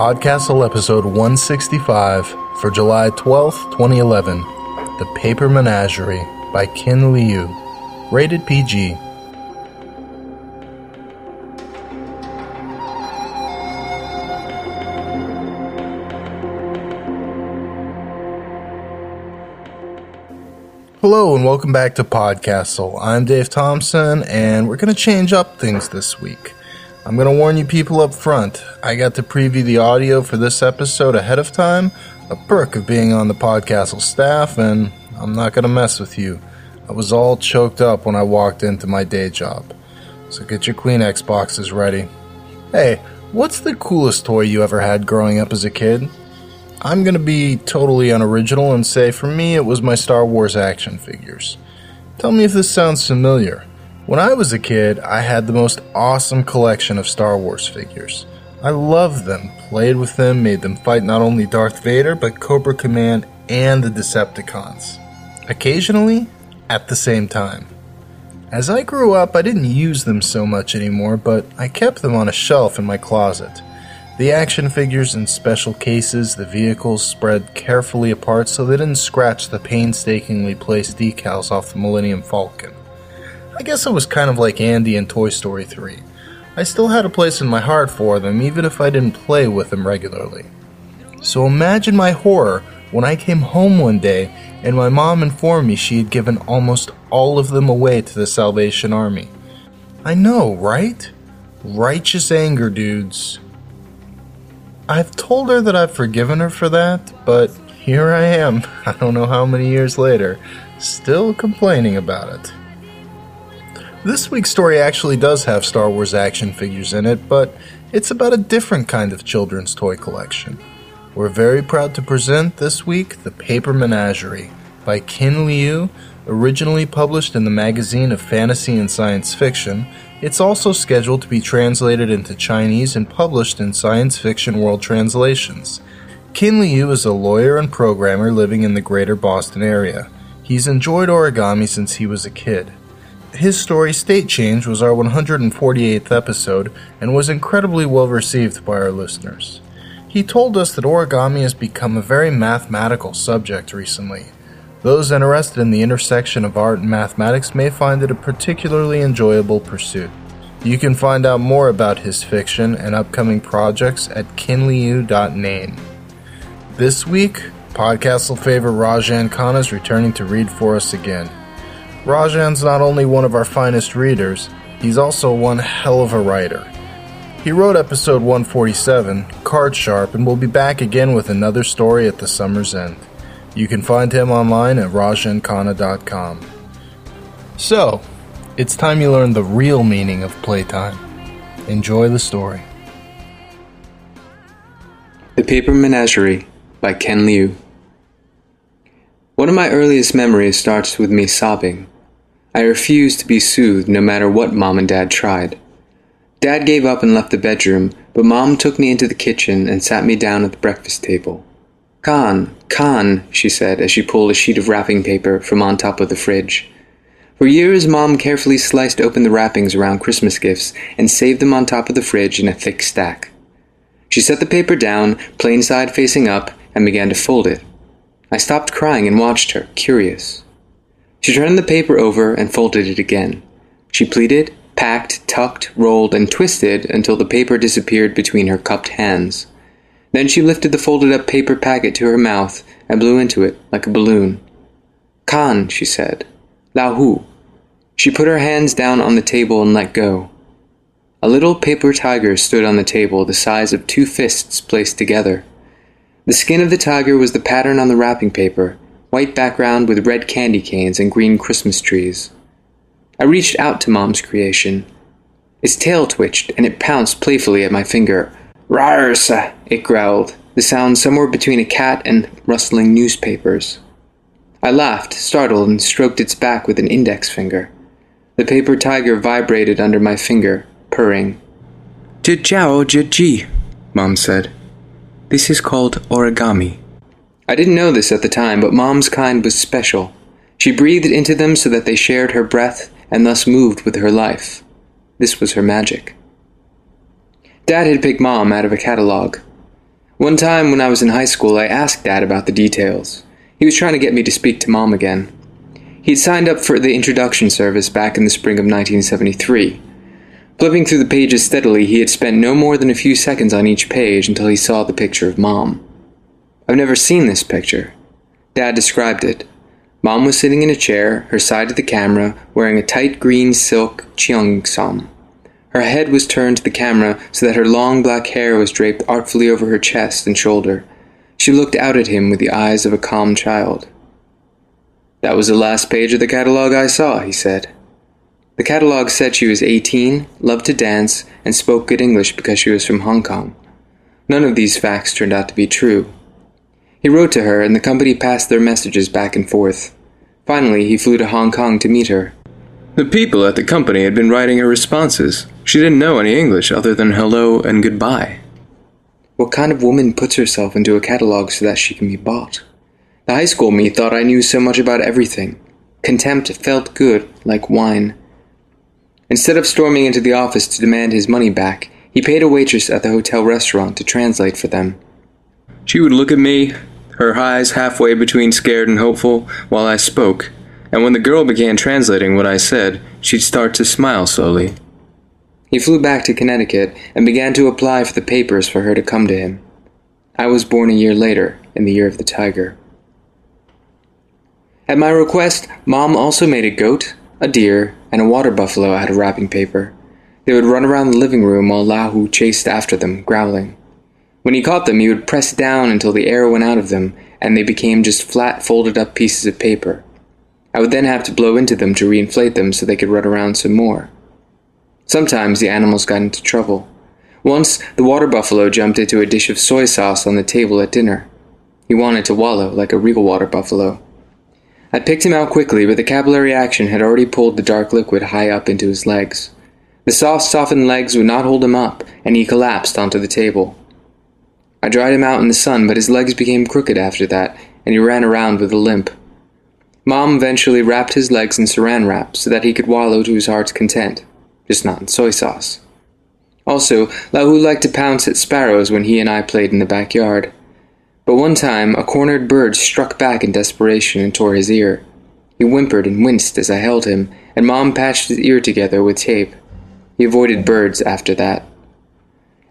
Podcastle episode 165 for July 12th, 2011 The Paper Menagerie by Ken Liu. Rated PG. Hello and welcome back to Podcastle. I'm Dave Thompson and we're going to change up things this week. I'm going to warn you people up front. I got to preview the audio for this episode ahead of time, a perk of being on the Podcastle staff, and I'm not going to mess with you. I was all choked up when I walked into my day job. So get your Kleenex boxes ready. Hey, what's the coolest toy you ever had growing up as a kid? I'm going to be totally unoriginal and say for me it was my Star Wars action figures. Tell me if this sounds familiar. When I was a kid, I had the most awesome collection of Star Wars figures. I loved them, played with them, made them fight not only Darth Vader, but Cobra Command and the Decepticons. Occasionally, at the same time. As I grew up, I didn't use them so much anymore, but I kept them on a shelf in my closet. The action figures in special cases, the vehicles spread carefully apart so they didn't scratch the painstakingly placed decals off the Millennium Falcon. I guess I was kind of like Andy in Toy Story 3. I still had a place in my heart for them, even if I didn't play with them regularly. So imagine my horror when I came home one day and my mom informed me she had given almost all of them away to the Salvation Army. I know, right? Righteous anger, dudes. I've told her that I've forgiven her for that, but here I am, I don't know how many years later, still complaining about it. This week's story actually does have Star Wars action figures in it, but it's about a different kind of children's toy collection. We're very proud to present this week The Paper Menagerie by Ken Liu, originally published in the magazine of fantasy and science fiction. It's also scheduled to be translated into Chinese and published in Science Fiction World Translations. Ken Liu is a lawyer and programmer living in the greater Boston area. He's enjoyed origami since he was a kid. His story State Change was our 148th episode and was incredibly well received by our listeners. He told us that origami has become a very mathematical subject recently. Those interested in the intersection of art and mathematics may find it a particularly enjoyable pursuit. You can find out more about his fiction and upcoming projects at kenliu.name. This week, Podcastle favorite Rajan Khanna is returning to read for us again. Rajan's not only one of our finest readers, he's also one hell of a writer. He wrote episode 147, Card Sharp, and will be back again with another story at the summer's end. You can find him online at rajankhanna.com. So, it's time you learn the real meaning of playtime. Enjoy the story. The Paper Menagerie by Ken Liu. One of my earliest memories starts with me sobbing. I refused to be soothed no matter what mom and dad tried. Dad gave up and left the bedroom, but mom took me into the kitchen and sat me down at the breakfast table. Khan, Khan, she said as she pulled a sheet of wrapping paper from on top of the fridge. For years, Mom carefully sliced open the wrappings around Christmas gifts and saved them on top of the fridge in a thick stack. She set the paper down, plain side facing up, and began to fold it. I stopped crying and watched her, curious. She turned the paper over and folded it again. She pleated, packed, tucked, rolled, and twisted until the paper disappeared between her cupped hands. Then she lifted the folded up paper packet to her mouth and blew into it like a balloon. Khan, she said. Lao Hu. She put her hands down on the table and let go. A little paper tiger stood on the table the size of two fists placed together. The skin of the tiger was the pattern on the wrapping paper, white background with red candy canes and green Christmas trees. I reached out to Mom's creation. Its tail twitched and it pounced playfully at my finger. Rarsa, it growled, the sound somewhere between a cat and rustling newspapers. I laughed, startled, and stroked its back with an index finger. The paper tiger vibrated under my finger, purring. Jiao Ji, Mom said. This is called origami. I didn't know this at the time, but Mom's kind was special. She breathed into them so that they shared her breath and thus moved with her life. This was her magic. Dad had picked Mom out of a catalog. One time when I was in high school, I asked Dad about the details. He was trying to get me to speak to Mom again. He'd signed up for the introduction service back in the spring of 1973. Flipping through the pages steadily, he had spent no more than a few seconds on each page until he saw the picture of Mom. I've never seen this picture. Dad described it. Mom was sitting in a chair, her side to the camera, wearing a tight green silk cheongsam. Her head was turned to the camera so that her long black hair was draped artfully over her chest and shoulder. She looked out at him with the eyes of a calm child. That was the last page of the catalog I saw, he said. The catalog said she was 18, loved to dance, and spoke good English because she was from Hong Kong. None of these facts turned out to be true. He wrote to her, and the company passed their messages back and forth. Finally, he flew to Hong Kong to meet her. The people at the company had been writing her responses. She didn't know any English other than hello and goodbye. What kind of woman puts herself into a catalog so that she can be bought? The high school me thought I knew so much about everything. Contempt felt good, like wine. Instead of storming into the office to demand his money back, he paid a waitress at the hotel restaurant to translate for them. She would look at me, her eyes halfway between scared and hopeful, while I spoke, and when the girl began translating what I said, she'd start to smile slowly. He flew back to Connecticut and began to apply for the papers for her to come to him. I was born a year later, in the year of the tiger. At my request, Mom also made a goat, a deer, and a water buffalo out of wrapping paper. They would run around the living room while Lao Hu chased after them, growling. When he caught them, he would press down until the air went out of them and they became just flat, folded up pieces of paper. I would then have to blow into them to reinflate them so they could run around some more. Sometimes the animals got into trouble. Once, the water buffalo jumped into a dish of soy sauce on the table at dinner. He wanted to wallow like a real water buffalo. I picked him out quickly, but the capillary action had already pulled the dark liquid high up into his legs. The soft, softened legs would not hold him up, and he collapsed onto the table. I dried him out in the sun, but his legs became crooked after that, and he ran around with a limp. Mom eventually wrapped his legs in saran wrap so that he could wallow to his heart's content, just not in soy sauce. Also, Lao Hu liked to pounce at sparrows when he and I played in the backyard. But one time, a cornered bird struck back in desperation and tore his ear. He whimpered and winced as I held him, and Mom patched his ear together with tape. He avoided birds after that.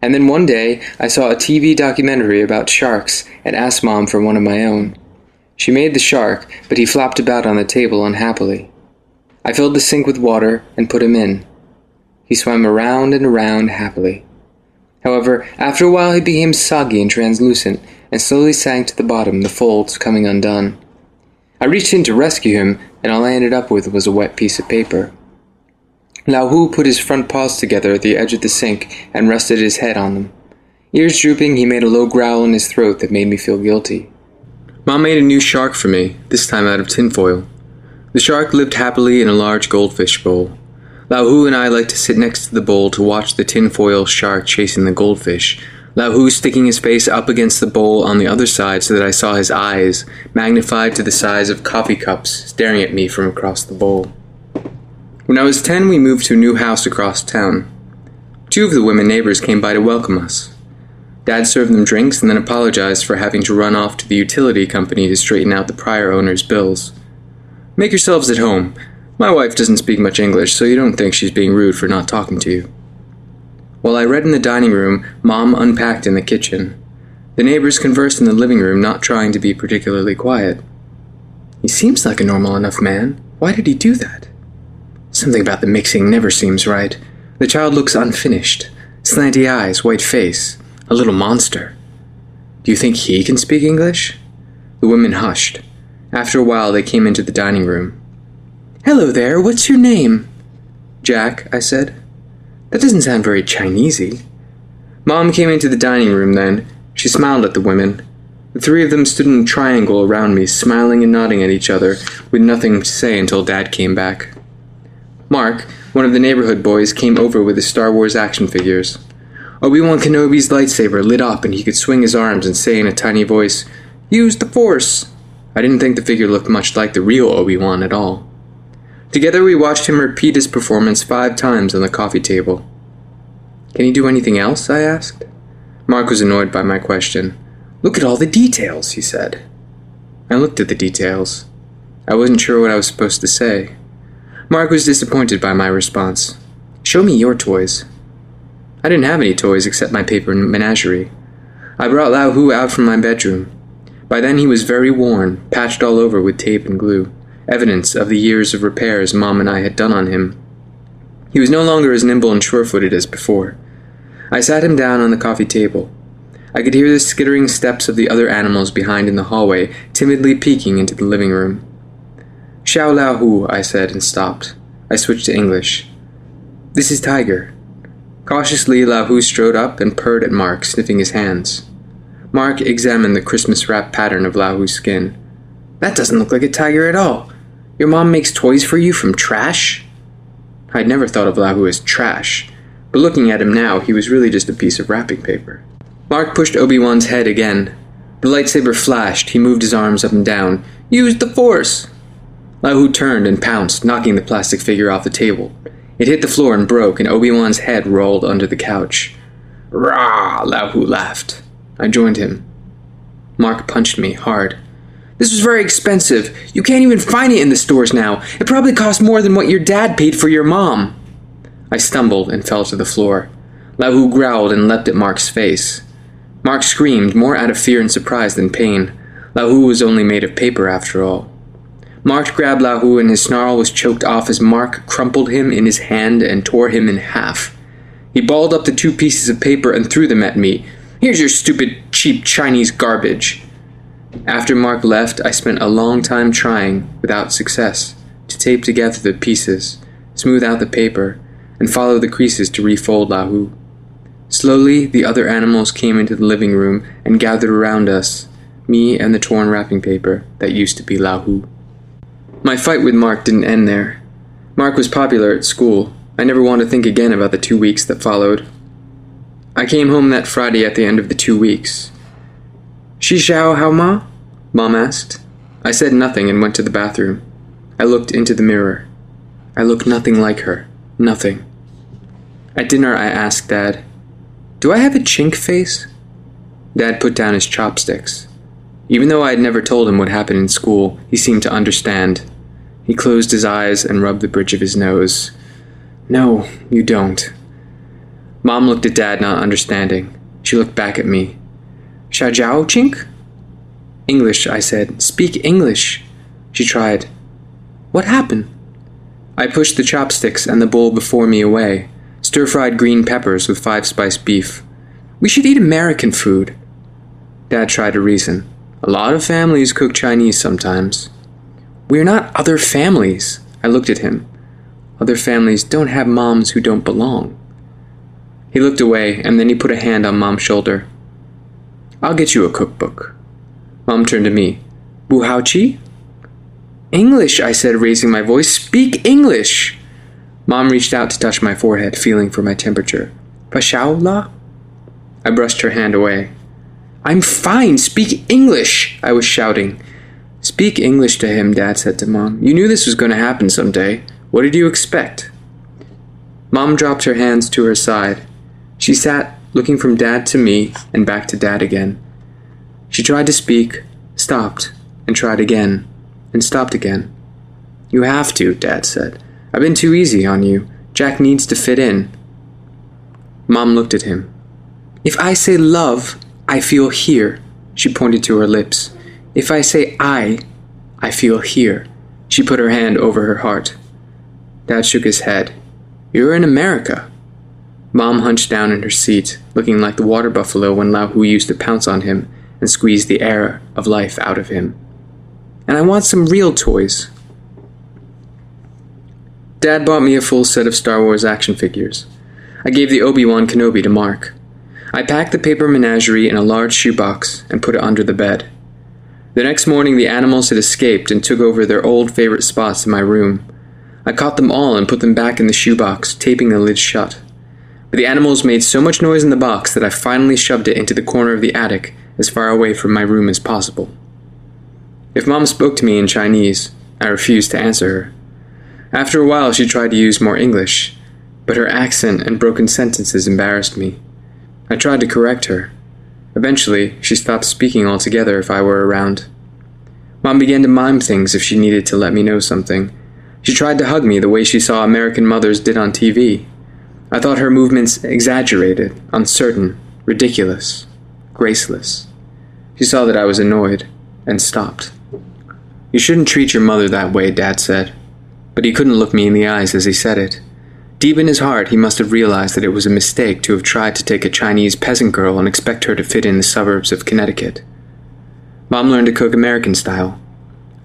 And then one day, I saw a TV documentary about sharks and asked Mom for one of my own. She made the shark, but he flopped about on the table unhappily. I filled the sink with water and put him in. He swam around and around happily. However, after a while he became soggy and translucent, and slowly sank to the bottom, the folds coming undone. I reached in to rescue him, and all I ended up with was a wet piece of paper. Lao Hu put his front paws together at the edge of the sink and rested his head on them. Ears drooping, he made a low growl in his throat that made me feel guilty. Mom made a new shark for me, this time out of tinfoil. The shark lived happily in a large goldfish bowl. Lao Hu and I liked to sit next to the bowl to watch the tinfoil shark chasing the goldfish, Lao Hu sticking his face up against the bowl on the other side so that I saw his eyes, magnified to the size of coffee cups, staring at me from across the bowl. When I was ten, we moved to a new house across town. Two of the women neighbors came by to welcome us. Dad served them drinks and then apologized for having to run off to the utility company to straighten out the prior owner's bills. Make yourselves at home. My wife doesn't speak much English, so you don't think she's being rude for not talking to you. While I read in the dining room, Mom unpacked in the kitchen. The neighbors conversed in the living room, not trying to be particularly quiet. He seems like a normal enough man. Why did he do that? Something about the mixing never seems right. The child looks unfinished. Slanty eyes, white face, a little monster. Do you think he can speak English? The women hushed. After a while, they came into the dining room. Hello there, what's your name? Jack, I said. That doesn't sound very Chinesey. Mom came into the dining room then. She smiled at the women. The three of them stood in a triangle around me, smiling and nodding at each other, with nothing to say until Dad came back. Mark, one of the neighborhood boys, came over with his Star Wars action figures. Obi Wan Kenobi's lightsaber lit up and he could swing his arms and say in a tiny voice, Use the Force! I didn't think the figure looked much like the real Obi Wan at all. Together we watched him repeat his performance five times on the coffee table. Can he do anything else? I asked. Mark was annoyed by my question. Look at all the details, he said. I looked at the details. I wasn't sure what I was supposed to say. Mark was disappointed by my response. Show me your toys. I didn't have any toys except my paper menagerie. I brought Lao Hu out from my bedroom. By then he was very worn, patched all over with tape and glue, evidence of the years of repairs Mom and I had done on him. He was no longer as nimble and sure footed as before. I sat him down on the coffee table. I could hear the skittering steps of the other animals behind in the hallway, timidly peeking into the living room. Xiao Lao Hu, I said and stopped. I switched to English. This is Tiger. Cautiously, Lao Hu strode up and purred at Mark, sniffing his hands. Mark examined the Christmas wrap pattern of Lao Hu's skin. That doesn't look like a tiger at all. Your mom makes toys for you from trash? I'd never thought of Lao Hu as trash, but looking at him now, he was really just a piece of wrapping paper. Mark pushed Obi Wan's head again. The lightsaber flashed, he moved his arms up and down. Use the Force! Lao Hu turned and pounced, knocking the plastic figure off the table. It hit the floor and broke, and Obi Wan's head rolled under the couch. Rah! Lao Hu laughed. I joined him. Mark punched me hard. This was very expensive. You can't even find it in the stores now. It probably cost more than what your dad paid for your mom. I stumbled and fell to the floor. Lao Hu growled and leapt at Mark's face. Mark screamed, more out of fear and surprise than pain. Lao Hu was only made of paper after all. Mark grabbed Lao Hu and his snarl was choked off as Mark crumpled him in his hand and tore him in half. He balled up the two pieces of paper and threw them at me, Here's your stupid, cheap Chinese garbage. After Mark left, I spent a long time trying, without success, to tape together the pieces, smooth out the paper, and follow the creases to refold Lao Hu. Slowly, the other animals came into the living room and gathered around us, me and the torn wrapping paper that used to be Lao Hu. My fight with Mark didn't end there. Mark was popular at school. I never wanted to think again about the two weeks that followed. I came home that Friday at the end of the two weeks. Shi Xiao Hao Ma? Mom asked. I said nothing and went to the bathroom. I looked into the mirror. I looked nothing like her. Nothing. At dinner, I asked Dad, Do I have a chink face? Dad put down his chopsticks. Even though I had never told him what happened in school, he seemed to understand. He closed his eyes and rubbed the bridge of his nose. No, you don't. Mom looked at Dad, not understanding. She looked back at me. Shajiao Chink? English, I said. Speak English. She tried. What happened? I pushed the chopsticks and the bowl before me away. Stir fried green peppers with five spice beef. We should eat American food. Dad tried to reason. A lot of families cook Chinese sometimes. We're not other families. I looked at him. Other families don't have moms who don't belong. He looked away, and then he put a hand on Mom's shoulder. I'll get you a cookbook. Mom turned to me. Buhaochi? English, I said, raising my voice. Speak English! Mom reached out to touch my forehead, feeling for my temperature. Pashaula? I brushed her hand away. I'm fine. Speak English, I was shouting. Speak English to him, Dad said to Mom. You knew this was going to happen someday. What did you expect? Mom dropped her hands to her side. She sat, looking from Dad to me and back to Dad again. She tried to speak, stopped, and tried again, and stopped again. You have to, Dad said. I've been too easy on you. Jack needs to fit in. Mom looked at him. If I say love, I feel here. She pointed to her lips. If I say I, I feel here. She put her hand over her heart. Dad shook his head. You're in America. Mom hunched down in her seat, looking like the water buffalo when Lao Hu used to pounce on him and squeeze the air of life out of him. And I want some real toys. Dad bought me a full set of Star Wars action figures. I gave the Obi Wan Kenobi to Mark. I packed the paper menagerie in a large shoebox and put it under the bed. The next morning, the animals had escaped and took over their old favorite spots in my room. I caught them all and put them back in the shoebox, taping the lid shut but the animals made so much noise in the box that I finally shoved it into the corner of the attic as far away from my room as possible. If Mom spoke to me in Chinese, I refused to answer her. After a while, she tried to use more English, but her accent and broken sentences embarrassed me. I tried to correct her, Eventually, she stopped speaking altogether if I were around. Mom began to mime things if she needed to let me know something. She tried to hug me the way she saw American mothers did on TV. I thought her movements exaggerated, uncertain, ridiculous, graceless. She saw that I was annoyed and stopped. You shouldn't treat your mother that way, Dad said. But he couldn't look me in the eyes as he said it. Deep in his heart, he must have realized that it was a mistake to have tried to take a Chinese peasant girl and expect her to fit in the suburbs of Connecticut. Mom learned to cook American style.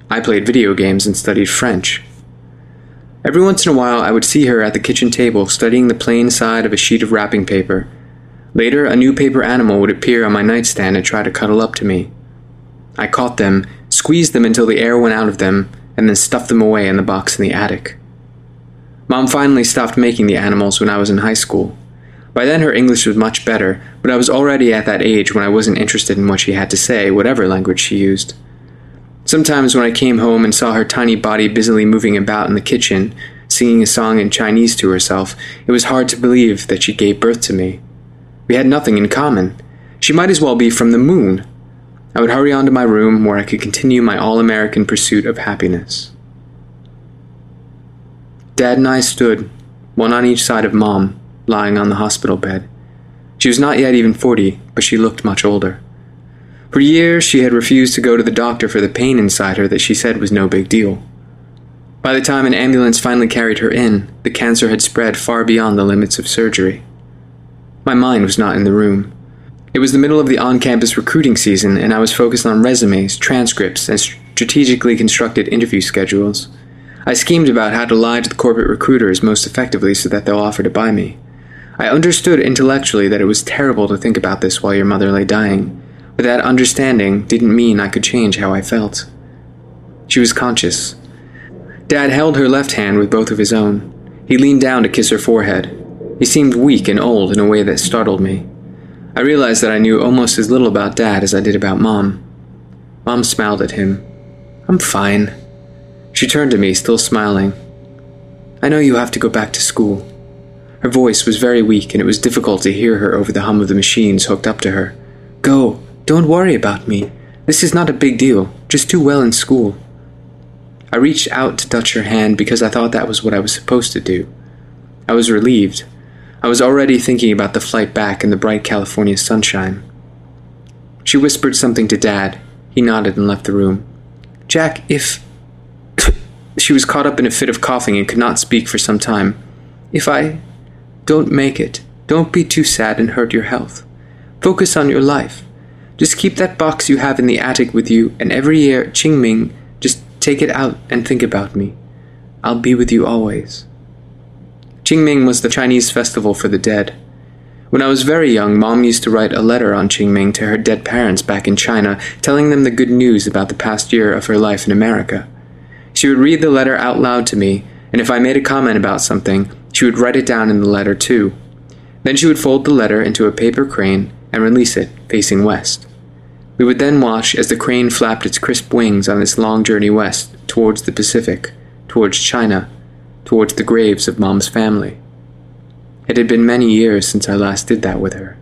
I played video games and studied French. Every once in a while, I would see her at the kitchen table studying the plain side of a sheet of wrapping paper. Later, a new paper animal would appear on my nightstand and try to cuddle up to me. I caught them, squeezed them until the air went out of them, and then stuffed them away in the box in the attic. Mom finally stopped making the animals when I was in high school. By then, her English was much better, but I was already at that age when I wasn't interested in what she had to say, whatever language she used. Sometimes when I came home and saw her tiny body busily moving about in the kitchen, singing a song in Chinese to herself, it was hard to believe that she gave birth to me. We had nothing in common. She might as well be from the moon. I would hurry on to my room where I could continue my all American pursuit of happiness. Dad and I stood, one on each side of Mom, lying on the hospital bed. She was not yet even forty, but she looked much older. For years, she had refused to go to the doctor for the pain inside her that she said was no big deal. By the time an ambulance finally carried her in, the cancer had spread far beyond the limits of surgery. My mind was not in the room. It was the middle of the on campus recruiting season, and I was focused on resumes, transcripts, and strategically constructed interview schedules. I schemed about how to lie to the corporate recruiters most effectively so that they'll offer to buy me. I understood intellectually that it was terrible to think about this while your mother lay dying, but that understanding didn't mean I could change how I felt. She was conscious. Dad held her left hand with both of his own. He leaned down to kiss her forehead. He seemed weak and old in a way that startled me. I realized that I knew almost as little about Dad as I did about Mom. Mom smiled at him. I'm fine. She turned to me, still smiling. I know you have to go back to school. Her voice was very weak, and it was difficult to hear her over the hum of the machines hooked up to her. Go. Don't worry about me. This is not a big deal. Just do well in school. I reached out to touch her hand because I thought that was what I was supposed to do. I was relieved. I was already thinking about the flight back in the bright California sunshine. She whispered something to Dad. He nodded and left the room. Jack, if she was caught up in a fit of coughing and could not speak for some time. If I don't make it, don't be too sad and hurt your health. Focus on your life. Just keep that box you have in the attic with you, and every year, Qingming, just take it out and think about me. I'll be with you always. Qingming was the Chinese festival for the dead. When I was very young, Mom used to write a letter on Qingming to her dead parents back in China, telling them the good news about the past year of her life in America. She would read the letter out loud to me, and if I made a comment about something, she would write it down in the letter too. Then she would fold the letter into a paper crane and release it, facing west. We would then watch as the crane flapped its crisp wings on its long journey west, towards the Pacific, towards China, towards the graves of Mom's family. It had been many years since I last did that with her.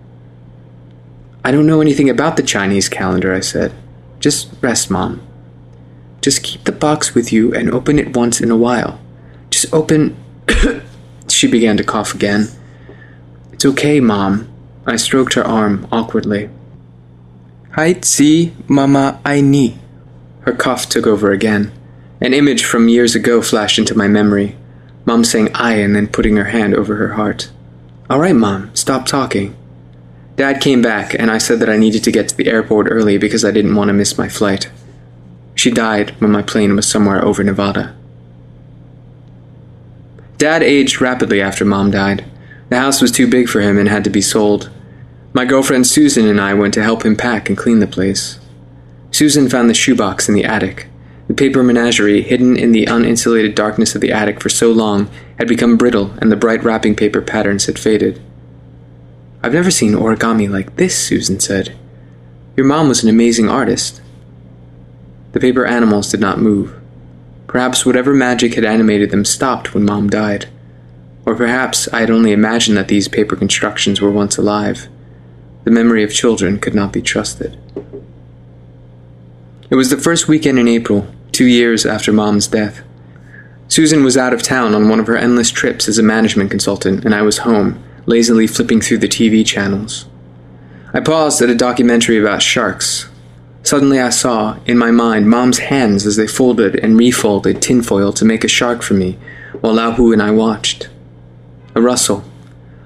I don't know anything about the Chinese calendar, I said. Just rest, Mom. Just keep the box with you and open it once in a while. Just open. she began to cough again. It's okay, Mom. I stroked her arm awkwardly. Hai Tzi Mama Aini. Her cough took over again. An image from years ago flashed into my memory. Mom saying I and then putting her hand over her heart. All right, Mom, stop talking. Dad came back, and I said that I needed to get to the airport early because I didn't want to miss my flight. She died when my plane was somewhere over Nevada. Dad aged rapidly after Mom died. The house was too big for him and had to be sold. My girlfriend Susan and I went to help him pack and clean the place. Susan found the shoebox in the attic. The paper menagerie, hidden in the uninsulated darkness of the attic for so long, had become brittle and the bright wrapping paper patterns had faded. I've never seen origami like this, Susan said. Your mom was an amazing artist. The paper animals did not move. Perhaps whatever magic had animated them stopped when Mom died. Or perhaps I had only imagined that these paper constructions were once alive. The memory of children could not be trusted. It was the first weekend in April, two years after Mom's death. Susan was out of town on one of her endless trips as a management consultant, and I was home, lazily flipping through the TV channels. I paused at a documentary about sharks. Suddenly I saw, in my mind, Mom's hands as they folded and refolded tinfoil to make a shark for me, while Lao Hu and I watched. A rustle.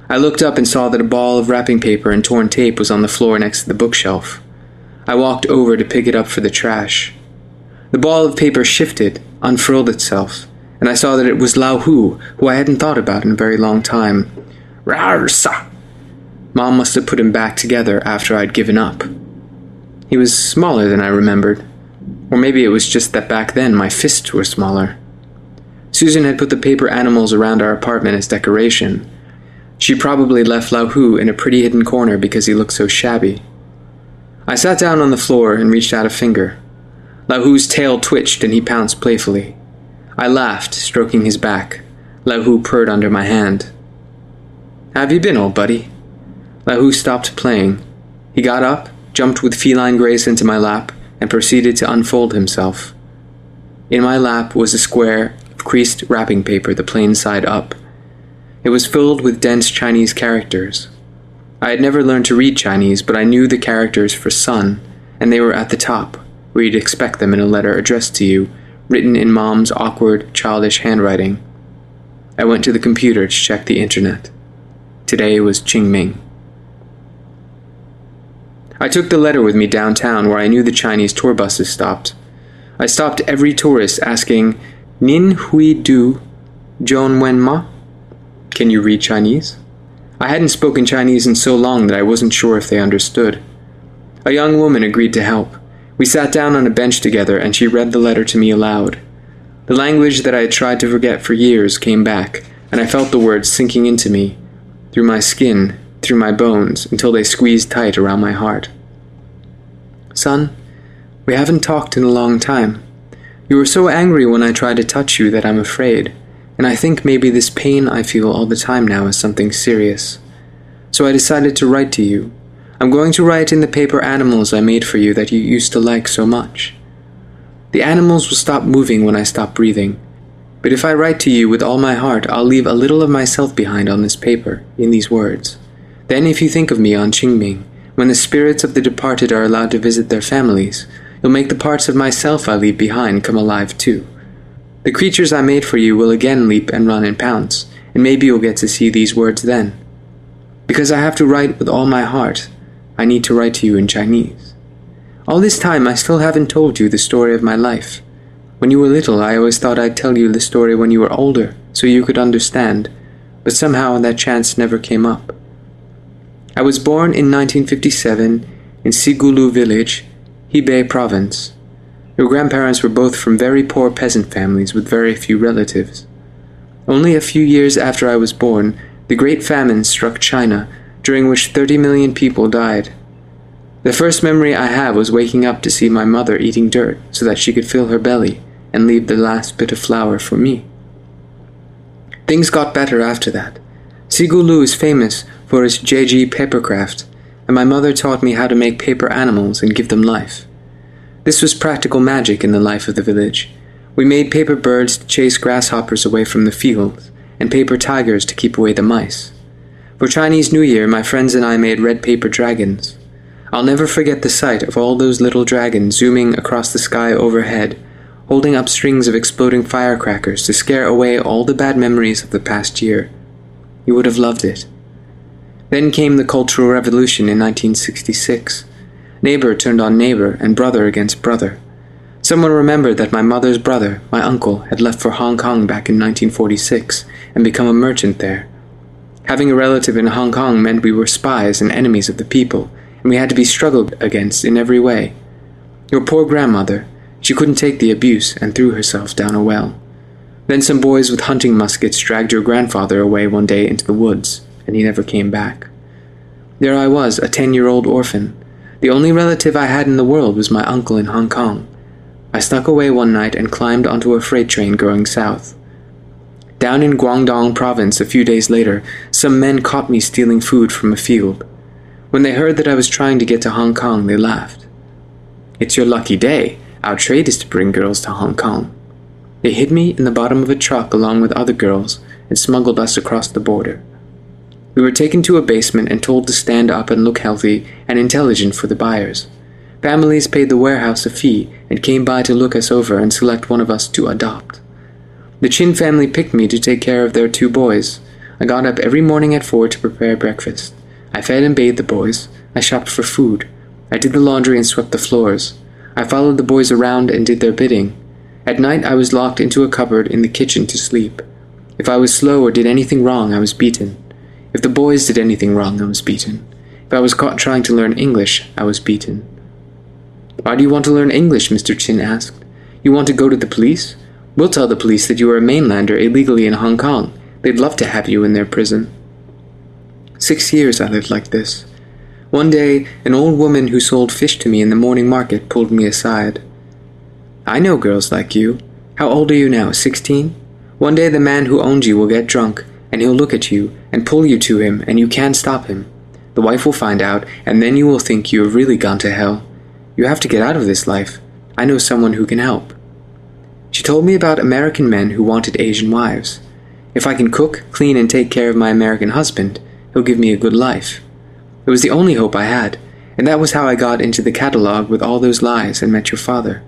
I looked up and saw that a ball of wrapping paper and torn tape was on the floor next to the bookshelf. I walked over to pick it up for the trash. The ball of paper shifted, unfurled itself, and I saw that it was Lao Hu, who I hadn't thought about in a very long time. Rarsa! Mom must have put him back together after I'd given up. He was smaller than I remembered. Or maybe it was just that back then my fists were smaller. Susan had put the paper animals around our apartment as decoration. She probably left Lao Hu in a pretty hidden corner because he looked so shabby. I sat down on the floor and reached out a finger. Lao Hu's tail twitched and he pounced playfully. I laughed, stroking his back. Lao Hu purred under my hand. Have you been, old buddy? Lao Hu stopped playing. He got up, jumped with feline grace into my lap, and proceeded to unfold himself. In my lap was a square of creased wrapping paper, the plain side up. It was filled with dense Chinese characters. I had never learned to read Chinese, but I knew the characters for son, and they were at the top, where you'd expect them in a letter addressed to you, written in Mom's awkward, childish handwriting. I went to the computer to check the internet. Today was Qingming. I took the letter with me downtown where I knew the Chinese tour buses stopped. I stopped every tourist asking, Nin hui du Zhong wen ma? Can you read Chinese? I hadn't spoken Chinese in so long that I wasn't sure if they understood. A young woman agreed to help. We sat down on a bench together and she read the letter to me aloud. The language that I had tried to forget for years came back, and I felt the words sinking into me, through my skin, through my bones, until they squeezed tight around my heart. Son, we haven't talked in a long time. You were so angry when I tried to touch you that I'm afraid, and I think maybe this pain I feel all the time now is something serious. So I decided to write to you. I'm going to write in the paper animals I made for you that you used to like so much. The animals will stop moving when I stop breathing. But if I write to you with all my heart, I'll leave a little of myself behind on this paper, in these words. Then, if you think of me on Qingming, when the spirits of the departed are allowed to visit their families, you'll make the parts of myself I leave behind come alive too. The creatures I made for you will again leap and run and pounce, and maybe you'll get to see these words then. Because I have to write with all my heart, I need to write to you in Chinese. All this time, I still haven't told you the story of my life. When you were little, I always thought I'd tell you the story when you were older, so you could understand, but somehow that chance never came up. I was born in 1957 in Sigulu village, Hebei province. Your grandparents were both from very poor peasant families with very few relatives. Only a few years after I was born, the Great Famine struck China, during which 30 million people died. The first memory I have was waking up to see my mother eating dirt so that she could fill her belly and leave the last bit of flour for me. Things got better after that. Sigulu is famous for its zhezhi papercraft, and my mother taught me how to make paper animals and give them life. This was practical magic in the life of the village. We made paper birds to chase grasshoppers away from the fields, and paper tigers to keep away the mice. For Chinese New Year, my friends and I made red paper dragons. I'll never forget the sight of all those little dragons zooming across the sky overhead, holding up strings of exploding firecrackers to scare away all the bad memories of the past year. You would have loved it. Then came the Cultural Revolution in 1966. Neighbor turned on neighbor and brother against brother. Someone remembered that my mother's brother, my uncle, had left for Hong Kong back in 1946 and become a merchant there. Having a relative in Hong Kong meant we were spies and enemies of the people, and we had to be struggled against in every way. Your poor grandmother, she couldn't take the abuse and threw herself down a well. Then some boys with hunting muskets dragged your grandfather away one day into the woods and he never came back. There I was, a ten year old orphan. The only relative I had in the world was my uncle in Hong Kong. I snuck away one night and climbed onto a freight train going south. Down in Guangdong province a few days later, some men caught me stealing food from a field. When they heard that I was trying to get to Hong Kong, they laughed. It's your lucky day. Our trade is to bring girls to Hong Kong. They hid me in the bottom of a truck along with other girls and smuggled us across the border. We were taken to a basement and told to stand up and look healthy and intelligent for the buyers. Families paid the warehouse a fee and came by to look us over and select one of us to adopt. The Chin family picked me to take care of their two boys. I got up every morning at four to prepare breakfast. I fed and bathed the boys. I shopped for food. I did the laundry and swept the floors. I followed the boys around and did their bidding. At night I was locked into a cupboard in the kitchen to sleep. If I was slow or did anything wrong, I was beaten. If the boys did anything wrong, I was beaten. If I was caught trying to learn English, I was beaten. Why do you want to learn English? Mr. Chin asked. You want to go to the police? We'll tell the police that you are a mainlander illegally in Hong Kong. They'd love to have you in their prison. Six years I lived like this. One day, an old woman who sold fish to me in the morning market pulled me aside. I know girls like you. How old are you now, sixteen? One day the man who owns you will get drunk and he'll look at you and pull you to him, and you can't stop him. The wife will find out, and then you will think you have really gone to hell. You have to get out of this life. I know someone who can help. She told me about American men who wanted Asian wives. If I can cook, clean, and take care of my American husband, he'll give me a good life. It was the only hope I had, and that was how I got into the catalogue with all those lies and met your father.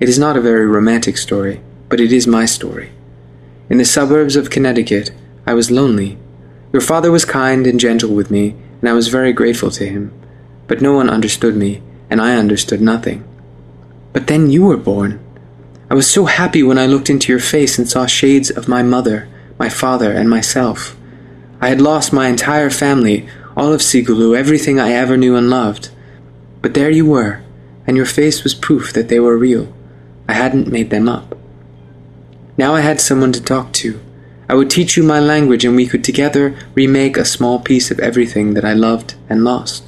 It is not a very romantic story, but it is my story. In the suburbs of Connecticut, I was lonely. Your father was kind and gentle with me, and I was very grateful to him. But no one understood me, and I understood nothing. But then you were born. I was so happy when I looked into your face and saw shades of my mother, my father, and myself. I had lost my entire family, all of Sigulu, everything I ever knew and loved. But there you were, and your face was proof that they were real. I hadn't made them up. Now I had someone to talk to I would teach you my language and we could together remake a small piece of everything that I loved and lost.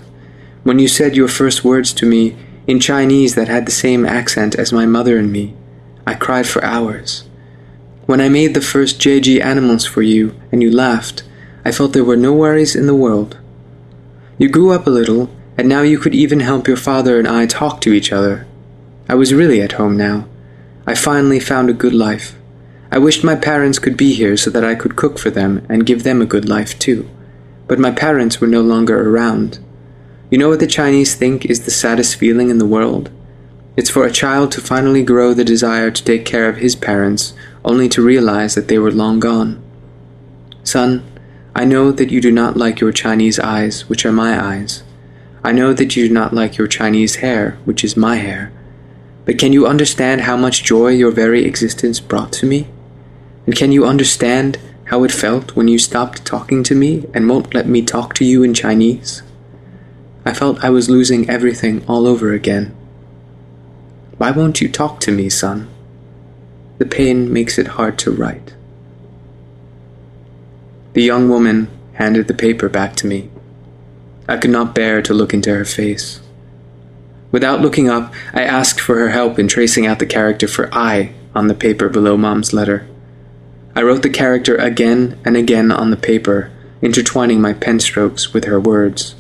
When you said your first words to me in Chinese that had the same accent as my mother and me, I cried for hours. When I made the first zhezhi animals for you and you laughed, I felt there were no worries in the world. You grew up a little, and now you could even help your father and I talk to each other. I was really at home now. I finally found a good life. I wished my parents could be here so that I could cook for them and give them a good life too. But my parents were no longer around. You know what the Chinese think is the saddest feeling in the world? It's for a child to finally grow the desire to take care of his parents, only to realize that they were long gone. Son, I know that you do not like your Chinese eyes, which are my eyes. I know that you do not like your Chinese hair, which is my hair. But can you understand how much joy your very existence brought to me? And can you understand how it felt when you stopped talking to me and won't let me talk to you in Chinese? I felt I was losing everything all over again. Why won't you talk to me, son? The pain makes it hard to write. The young woman handed the paper back to me. I could not bear to look into her face. Without looking up, I asked for her help in tracing out the character for I on the paper below Mom's letter. I wrote the character again and again on the paper, intertwining my pen strokes with her words.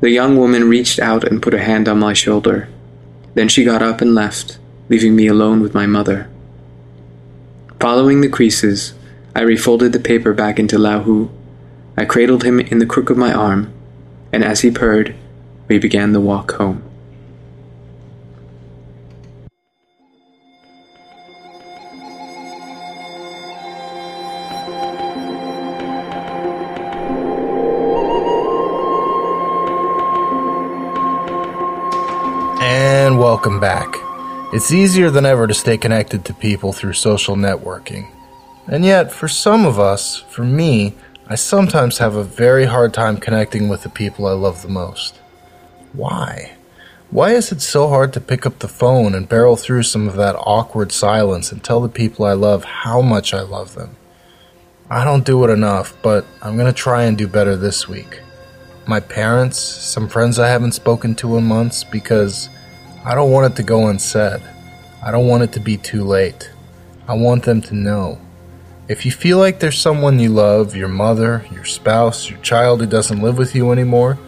The young woman reached out and put a hand on my shoulder. Then she got up and left, leaving me alone with my mother. Following the creases, I refolded the paper back into Lao Hu. I cradled him in the crook of my arm, and as he purred, we began the walk home. It's easier than ever to stay connected to people through social networking. And yet, for some of us, for me, I sometimes have a very hard time connecting with the people I love the most. Why? Why is it so hard to pick up the phone and barrel through some of that awkward silence and tell the people I love how much I love them? I don't do it enough, but I'm going to try and do better this week. My parents, some friends I haven't spoken to in months because I don't want it to go unsaid. I don't want it to be too late. I want them to know. If you feel like there's someone you love, your mother, your spouse, your child who doesn't live with you anymore,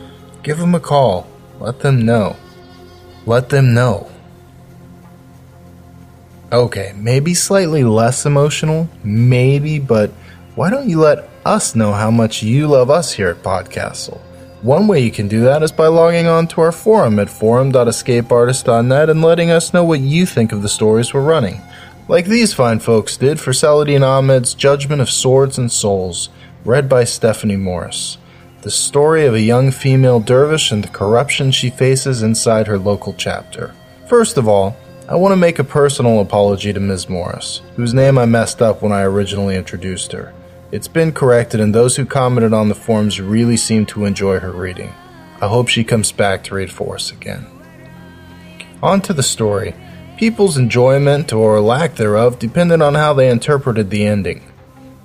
Give them a call. Let them know. Let them know. Okay, maybe slightly less emotional, maybe, but why don't you let us know how much you love us here at Podcastle? One way you can do that is by logging on to our forum at forum.escapeartist.net and letting us know what you think of the stories we're running. Like these fine folks did for Saladin Ahmed's Judgment of Swords and Souls, read by Stephanie Morris. The story of a young female dervish and the corruption she faces inside her local chapter. First of all, I want to make a personal apology to Ms. Morris, whose name I messed up when I originally introduced her. It's been corrected, and those who commented on the forums really seem to enjoy her reading. I hope she comes back to read for us again. On to the story. People's enjoyment, or lack thereof, depended on how they interpreted the ending.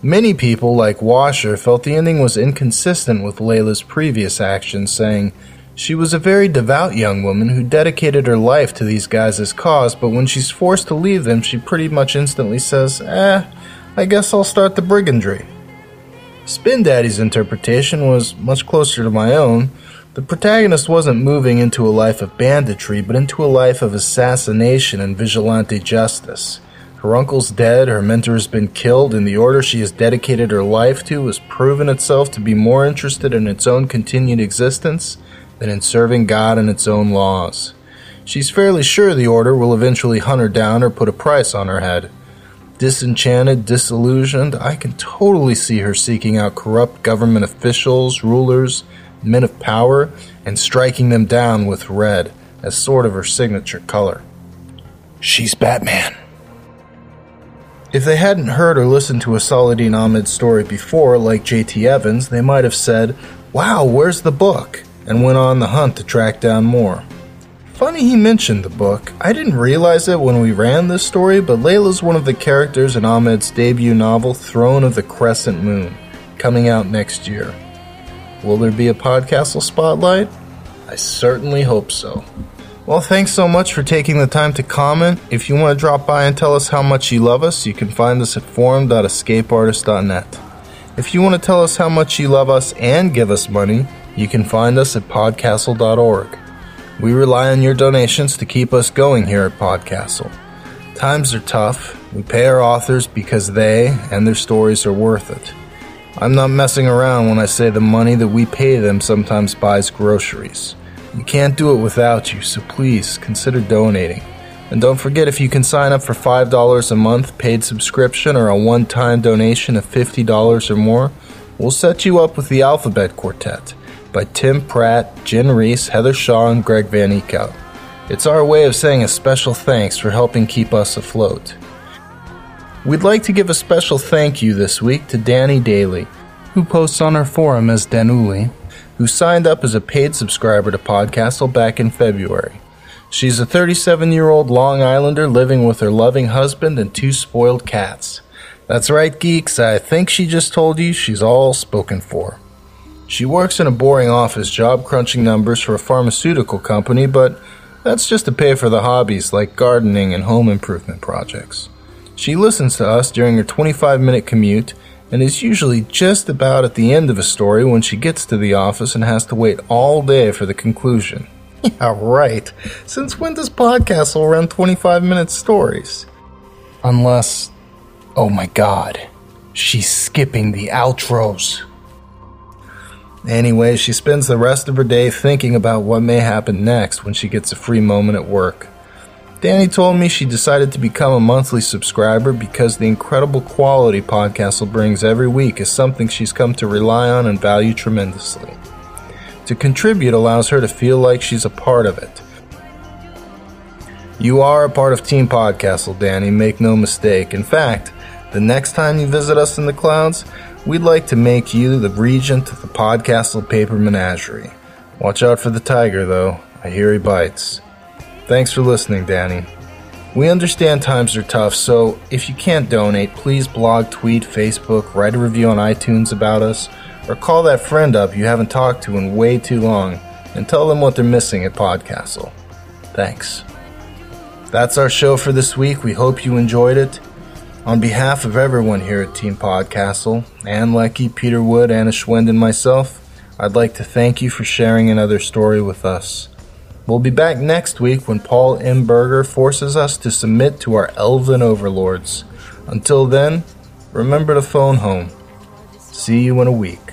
Many people, like Washer, felt the ending was inconsistent with Layla's previous actions, saying, She was a very devout young woman who dedicated her life to these guys' cause, but when she's forced to leave them, she pretty much instantly says, Eh, I guess I'll start the brigandry. Spin Daddy's interpretation was much closer to my own. The protagonist wasn't moving into a life of banditry, but into a life of assassination and vigilante justice. Her uncle's dead, her mentor has been killed, and the order she has dedicated her life to has proven itself to be more interested in its own continued existence than in serving God and its own laws. She's fairly sure the order will eventually hunt her down or put a price on her head. Disenchanted, disillusioned, I can totally see her seeking out corrupt government officials, rulers, men of power, and striking them down with red as sort of her signature color. She's Batman. If they hadn't heard or listened to a Saladin Ahmed story before, like J.T. Evans, they might have said, Wow, where's the book? and went on the hunt to track down more. Funny he mentioned the book. I didn't realize it when we ran this story, but Layla's one of the characters in Ahmed's debut novel, Throne of the Crescent Moon, coming out next year. Will there be a Podcastle spotlight? I certainly hope so. Well, thanks so much for taking the time to comment. If you want to drop by and tell us how much you love us, you can find us at forum.escapeartist.net. If you want to tell us how much you love us and give us money, you can find us at podcastle.org. We rely on your donations to keep us going here at Podcastle. Times are tough. We pay our authors because they and their stories are worth it. I'm not messing around when I say the money that we pay them sometimes buys groceries. We can't do it without you, so please consider donating. And don't forget if you can sign up for $5 a month paid subscription or a one time donation of $50 or more, we'll set you up with the Alphabet Quartet by Tim Pratt, Jenn Reese, Heather Shaw, and Greg Van Eekhout. It's our way of saying a special thanks for helping keep us afloat. We'd like to give a special thank you this week to Danny Daly, who posts on our forum as Danuli, who signed up as a paid subscriber to Podcastle back in February. She's a 37 year old Long Islander living with her loving husband and two spoiled cats. That's right, geeks, I think she just told you she's all spoken for. She works in a boring office job crunching numbers for a pharmaceutical company, but that's just to pay for the hobbies like gardening and home improvement projects. She listens to us during her 25 minute commute and is usually just about at the end of a story when she gets to the office and has to wait all day for the conclusion. Yeah, right. Since when does Podcastle run 25 minute stories? Unless. Oh my god. She's skipping the outros. Anyway, she spends the rest of her day thinking about what may happen next when she gets a free moment at work. Danny told me she decided to become a monthly subscriber because the incredible quality Podcastle brings every week is something she's come to rely on and value tremendously. To contribute allows her to feel like she's a part of it. You are a part of Team Podcastle, Danny, make no mistake. In fact, the next time you visit us in the clouds, We'd like to make you the regent of the Podcastle Paper Menagerie. Watch out for the tiger, though. I hear he bites. Thanks for listening, Danny. We understand times are tough, so if you can't donate, please blog, tweet, Facebook, write a review on iTunes about us, or call that friend up you haven't talked to in way too long and tell them what they're missing at Podcastle. Thanks. That's our show for this week. We hope you enjoyed it. On behalf of everyone here at Team Podcastle, Ann Leckie, Peter Wood, Anna Schwind, and myself, I'd like to thank you for sharing another story with us. We'll be back next week when Paul Imberger forces us to submit to our elven overlords. Until then, remember to phone home. See you in a week.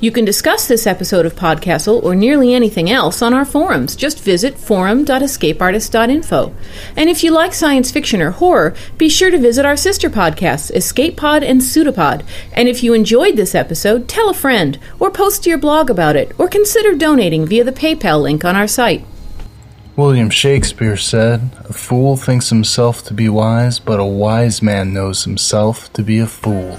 You can discuss this episode of Podcastle or nearly anything else on our forums. Just visit forum.escapeartist.info. And if you like science fiction or horror, be sure to visit our sister podcasts, Escape Pod and Pseudopod. And if you enjoyed this episode, tell a friend, or post to your blog about it, or consider donating via the PayPal link on our site. William Shakespeare said, A fool thinks himself to be wise, but a wise man knows himself to be a fool.